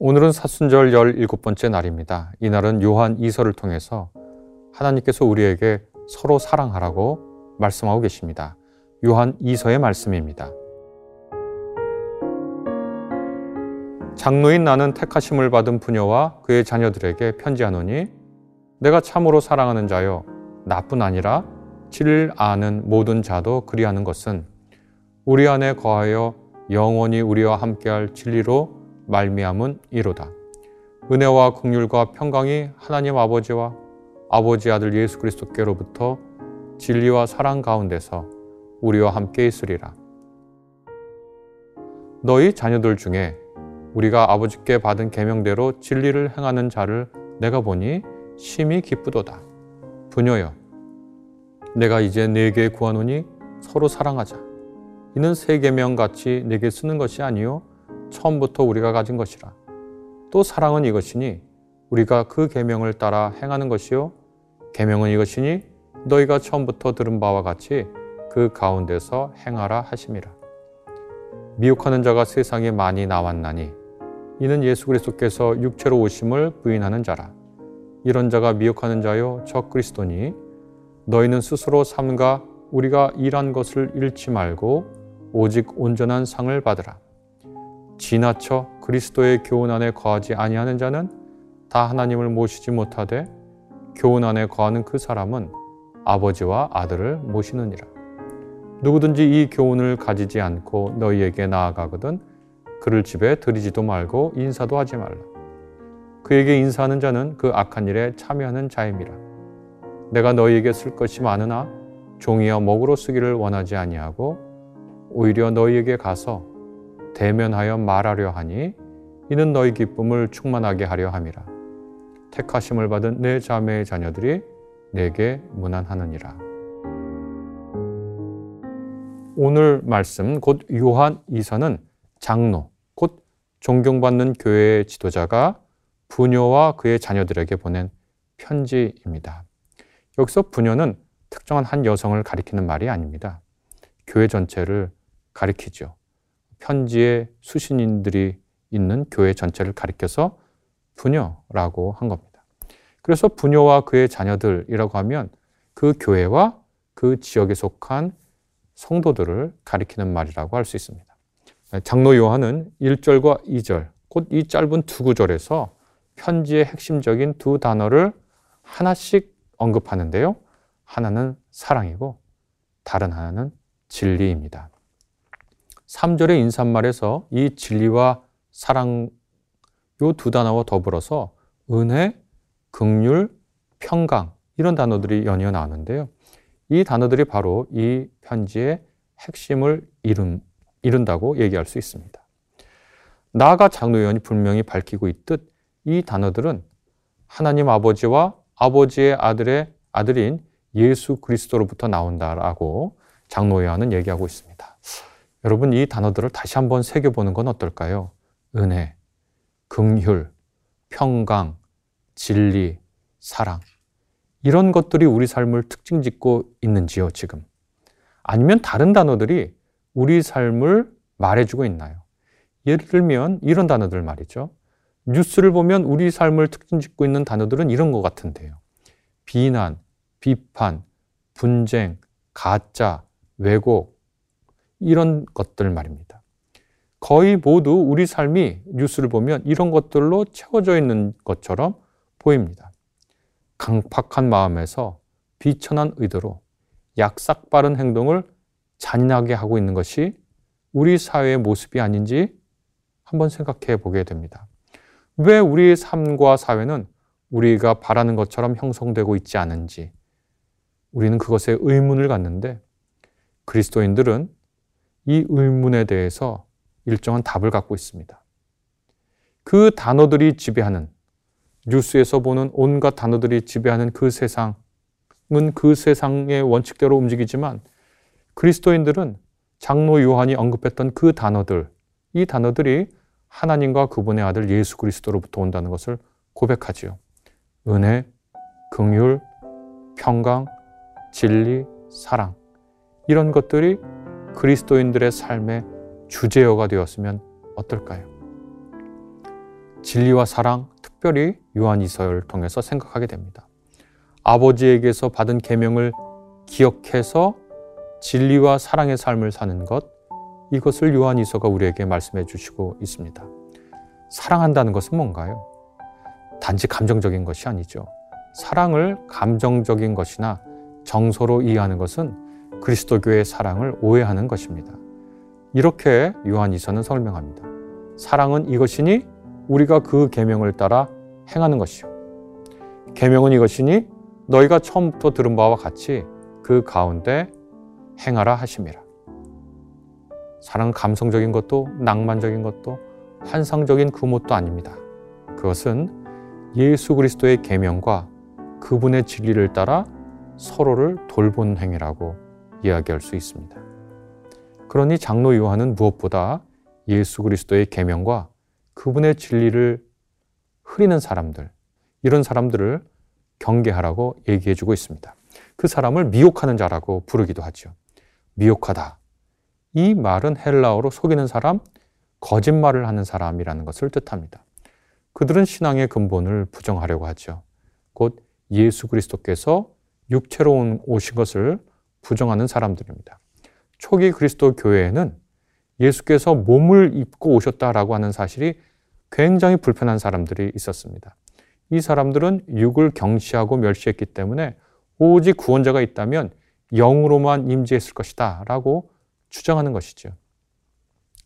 오늘은 사순절 17번째 날입니다. 이날은 요한 이서를 통해서 하나님께서 우리에게 서로 사랑하라고 말씀하고 계십니다. 요한 이서의 말씀입니다. 장로인 나는 택하심을 받은 부녀와 그의 자녀들에게 편지하노니 내가 참으로 사랑하는 자여 나뿐 아니라 진리를 아는 모든 자도 그리하는 것은 우리 안에 거하여 영원히 우리와 함께할 진리로 말미암은 이로다. 은혜와 긍휼과 평강이 하나님 아버지와 아버지 아들 예수 그리스도께로부터 진리와 사랑 가운데서 우리와 함께 있으리라. 너희 자녀들 중에 우리가 아버지께 받은 계명대로 진리를 행하는 자를 내가 보니 심히 기쁘도다. 부녀여, 내가 이제 네게 구하노니 서로 사랑하자. 이는 세 계명 같이 네게 쓰는 것이 아니요 처음부터 우리가 가진 것이라. 또 사랑은 이것이니 우리가 그 계명을 따라 행하는 것이요 계명은 이것이니 너희가 처음부터 들은 바와 같이 그 가운데서 행하라 하심이라. 미혹하는 자가 세상에 많이 나왔나니 이는 예수 그리스도께서 육체로 오심을 부인하는 자라. 이런 자가 미혹하는 자요 저 그리스도니 너희는 스스로 삼가 우리가 일한 것을 잃지 말고 오직 온전한 상을 받으라. 지나쳐 그리스도의 교훈 안에 거하지 아니하는 자는 다 하나님을 모시지 못하되 교훈 안에 거하는 그 사람은 아버지와 아들을 모시느니라. 누구든지 이 교훈을 가지지 않고 너희에게 나아가거든 그를 집에 들이지도 말고 인사도 하지 말라. 그에게 인사하는 자는 그 악한 일에 참여하는 자임이라. 내가 너희에게 쓸 것이 많으나 종이와 먹으로 쓰기를 원하지 아니하고 오히려 너희에게 가서 대면하여 말하려 하니 이는 너희 기쁨을 충만하게 하려 함이라. 택하심을 받은 내 자매의 자녀들이 내게 문안하느니라. 오늘 말씀 곧 요한 이서는 장로 곧 존경받는 교회의 지도자가 부녀와 그의 자녀들에게 보낸 편지입니다. 여기서 부녀는 특정한 한 여성을 가리키는 말이 아닙니다. 교회 전체를 가리키죠. 편지에 수신인들이 있는 교회 전체를 가리켜서 부녀라고 한 겁니다. 그래서 부녀와 그의 자녀들이라고 하면 그 교회와 그 지역에 속한 성도들을 가리키는 말이라고 할 수 있습니다. 장로 요한은 1절과 2절, 곧 이 짧은 두 구절에서 편지의 핵심적인 두 단어를 하나씩 언급하는데요. 하나는 사랑이고 다른 하나는 진리입니다. 3절의 인사말에서 이 진리와 사랑 요 두 단어와 더불어서 은혜, 극률, 평강 이런 단어들이 연이어 나오는데요. 이 단어들이 바로 이 편지의 핵심을 이룬, 이룬다고 얘기할 수 있습니다. 나아가 장로위원이 분명히 밝히고 있듯 이 단어들은 하나님 아버지와 아버지의 아들의 아들인 예수 그리스도로부터 나온다라고 장로위원은 얘기하고 있습니다. 여러분 이 단어들을 다시 한번 새겨보는 건 어떨까요? 은혜, 긍휼, 평강, 진리, 사랑. 이런 것들이 우리 삶을 특징 짓고 있는지요, 지금? 아니면 다른 단어들이 우리 삶을 말해주고 있나요? 예를 들면 이런 단어들 말이죠. 뉴스를 보면 우리 삶을 특징 짓고 있는 단어들은 이런 것 같은데요. 비난, 비판, 분쟁, 가짜, 왜곡, 이런 것들 말입니다. 거의 모두 우리 삶이 뉴스를 보면 이런 것들로 채워져 있는 것처럼 보입니다. 강팍한 마음에서 비천한 의도로 약삭 빠른 행동을 잔인하게 하고 있는 것이 우리 사회의 모습이 아닌지 한번 생각해 보게 됩니다. 왜 우리의 삶과 사회는 우리가 바라는 것처럼 형성되고 있지 않은지 우리는 그것에 의문을 갖는데 그리스도인들은 이 의문에 대해서 일정한 답을 갖고 있습니다. 그 단어들이 지배하는 뉴스에서 보는 온갖 단어들이 지배하는 그 세상은 그 세상의 원칙대로 움직이지만 그리스도인들은 장로 요한이 언급했던 그 단어들, 이 단어들이 하나님과 그분의 아들 예수 그리스도로부터 온다는 것을 고백하지요. 은혜, 긍휼, 평강, 진리, 사랑. 이런 것들이 그리스도인들의 삶의 주제어가 되었으면 어떨까요? 진리와 사랑, 특별히 요한이서를 통해서 생각하게 됩니다. 아버지에게서 받은 계명을 기억해서 진리와 사랑의 삶을 사는 것, 이것을 요한이서가 우리에게 말씀해 주시고 있습니다. 사랑한다는 것은 뭔가요? 단지 감정적인 것이 아니죠. 사랑을 감정적인 것이나 정서로 이해하는 것은 그리스도교의 사랑을 오해하는 것입니다. 이렇게 요한이서는 설명합니다. 사랑은 이것이니 우리가 그 계명을 따라 행하는 것이요. 계명은 이것이니 너희가 처음부터 들은 바와 같이 그 가운데 행하라 하심이라. 사랑은 감성적인 것도 낭만적인 것도 환상적인 그것도 아닙니다. 그것은 예수 그리스도의 계명과 그분의 진리를 따라 서로를 돌보는 행위라고 이야기할 수 있습니다. 그러니 장로 요한은 무엇보다 예수 그리스도의 계명과 그분의 진리를 흐리는 사람들, 이런 사람들을 경계하라고 얘기해 주고 있습니다. 그 사람을 미혹하는 자라고 부르기도 하죠. 미혹하다. 이 말은 헬라어로 속이는 사람, 거짓말을 하는 사람이라는 것을 뜻합니다. 그들은 신앙의 근본을 부정하려고 하죠. 곧 예수 그리스도께서 육체로 오신 것을 부정하는 사람들입니다. 초기 그리스도 교회에는 예수께서 몸을 입고 오셨다라고 하는 사실이 굉장히 불편한 사람들이 있었습니다. 이 사람들은 육을 경시하고 멸시했기 때문에 오직 구원자가 있다면 영으로만 임재했을 것이다 라고 주장하는 것이죠.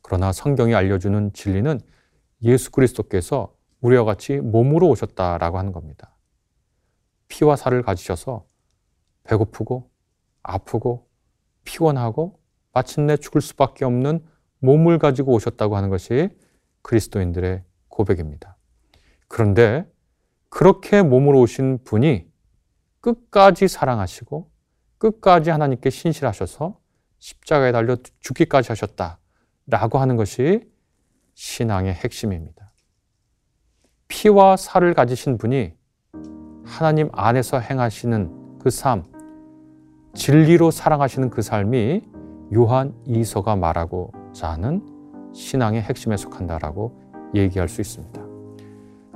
그러나 성경이 알려주는 진리는 예수 그리스도께서 우리와 같이 몸으로 오셨다라고 하는 겁니다. 피와 살을 가지셔서 배고프고 아프고 피곤하고 마침내 죽을 수밖에 없는 몸을 가지고 오셨다고 하는 것이 그리스도인들의 고백입니다. 그런데 그렇게 몸으로 오신 분이 끝까지 사랑하시고 끝까지 하나님께 신실하셔서 십자가에 달려 죽기까지 하셨다 라고 하는 것이 신앙의 핵심입니다. 피와 살을 가지신 분이 하나님 안에서 행하시는 그 삶, 진리로 사랑하시는 그 삶이 요한 이서가 말하고자 하는 신앙의 핵심에 속한다라고 얘기할 수 있습니다.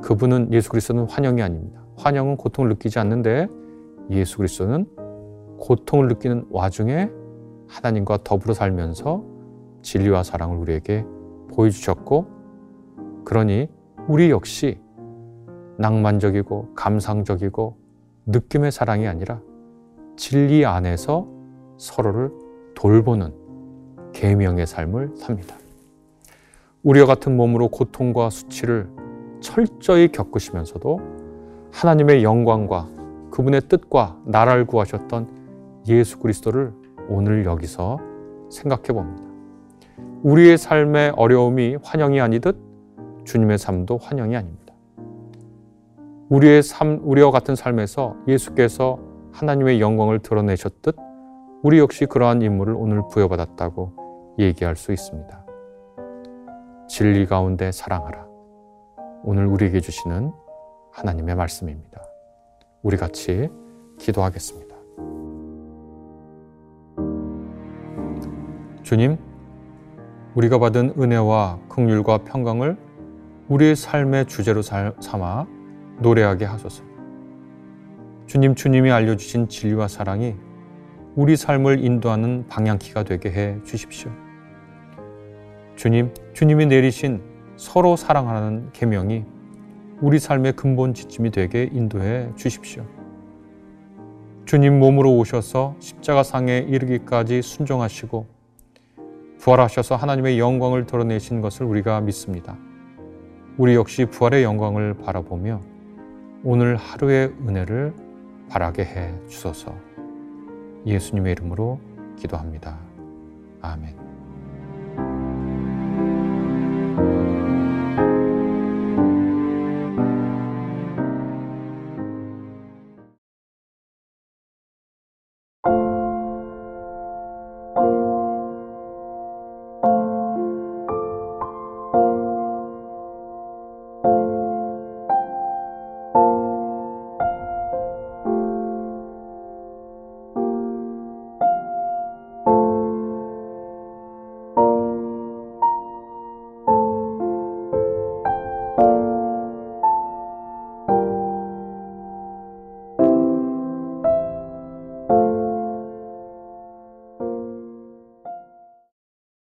그분은 예수 그리스도는 환영이 아닙니다. 환영은 고통을 느끼지 않는데 예수 그리스도는 고통을 느끼는 와중에 하나님과 더불어 살면서 진리와 사랑을 우리에게 보여주셨고 그러니 우리 역시 낭만적이고 감상적이고 느낌의 사랑이 아니라 진리 안에서 서로를 돌보는 계명의 삶을 삽니다. 우리와 같은 몸으로 고통과 수치를 철저히 겪으시면서도 하나님의 영광과 그분의 뜻과 나라를 구하셨던 예수 그리스도를 오늘 여기서 생각해 봅니다. 우리의 삶의 어려움이 환영이 아니듯 주님의 삶도 환영이 아닙니다. 우리의 삶, 우리와 같은 삶에서 예수께서 하나님의 영광을 드러내셨듯 우리 역시 그러한 임무를 오늘 부여받았다고 얘기할 수 있습니다. 진리 가운데 사랑하라. 오늘 우리에게 주시는 하나님의 말씀입니다. 우리 같이 기도하겠습니다. 주님, 우리가 받은 은혜와 긍휼과 평강을 우리의 삶의 주제로 삼아 노래하게 하소서. 주님, 주님이 알려주신 진리와 사랑이 우리 삶을 인도하는 방향키가 되게 해 주십시오. 주님, 주님이 내리신 서로 사랑하는 계명이 우리 삶의 근본 지침이 되게 인도해 주십시오. 주님 몸으로 오셔서 십자가 상에 이르기까지 순종하시고 부활하셔서 하나님의 영광을 드러내신 것을 우리가 믿습니다. 우리 역시 부활의 영광을 바라보며 오늘 하루의 은혜를 바라게 해 주소서. 예수님의 이름으로 기도합니다. 아멘.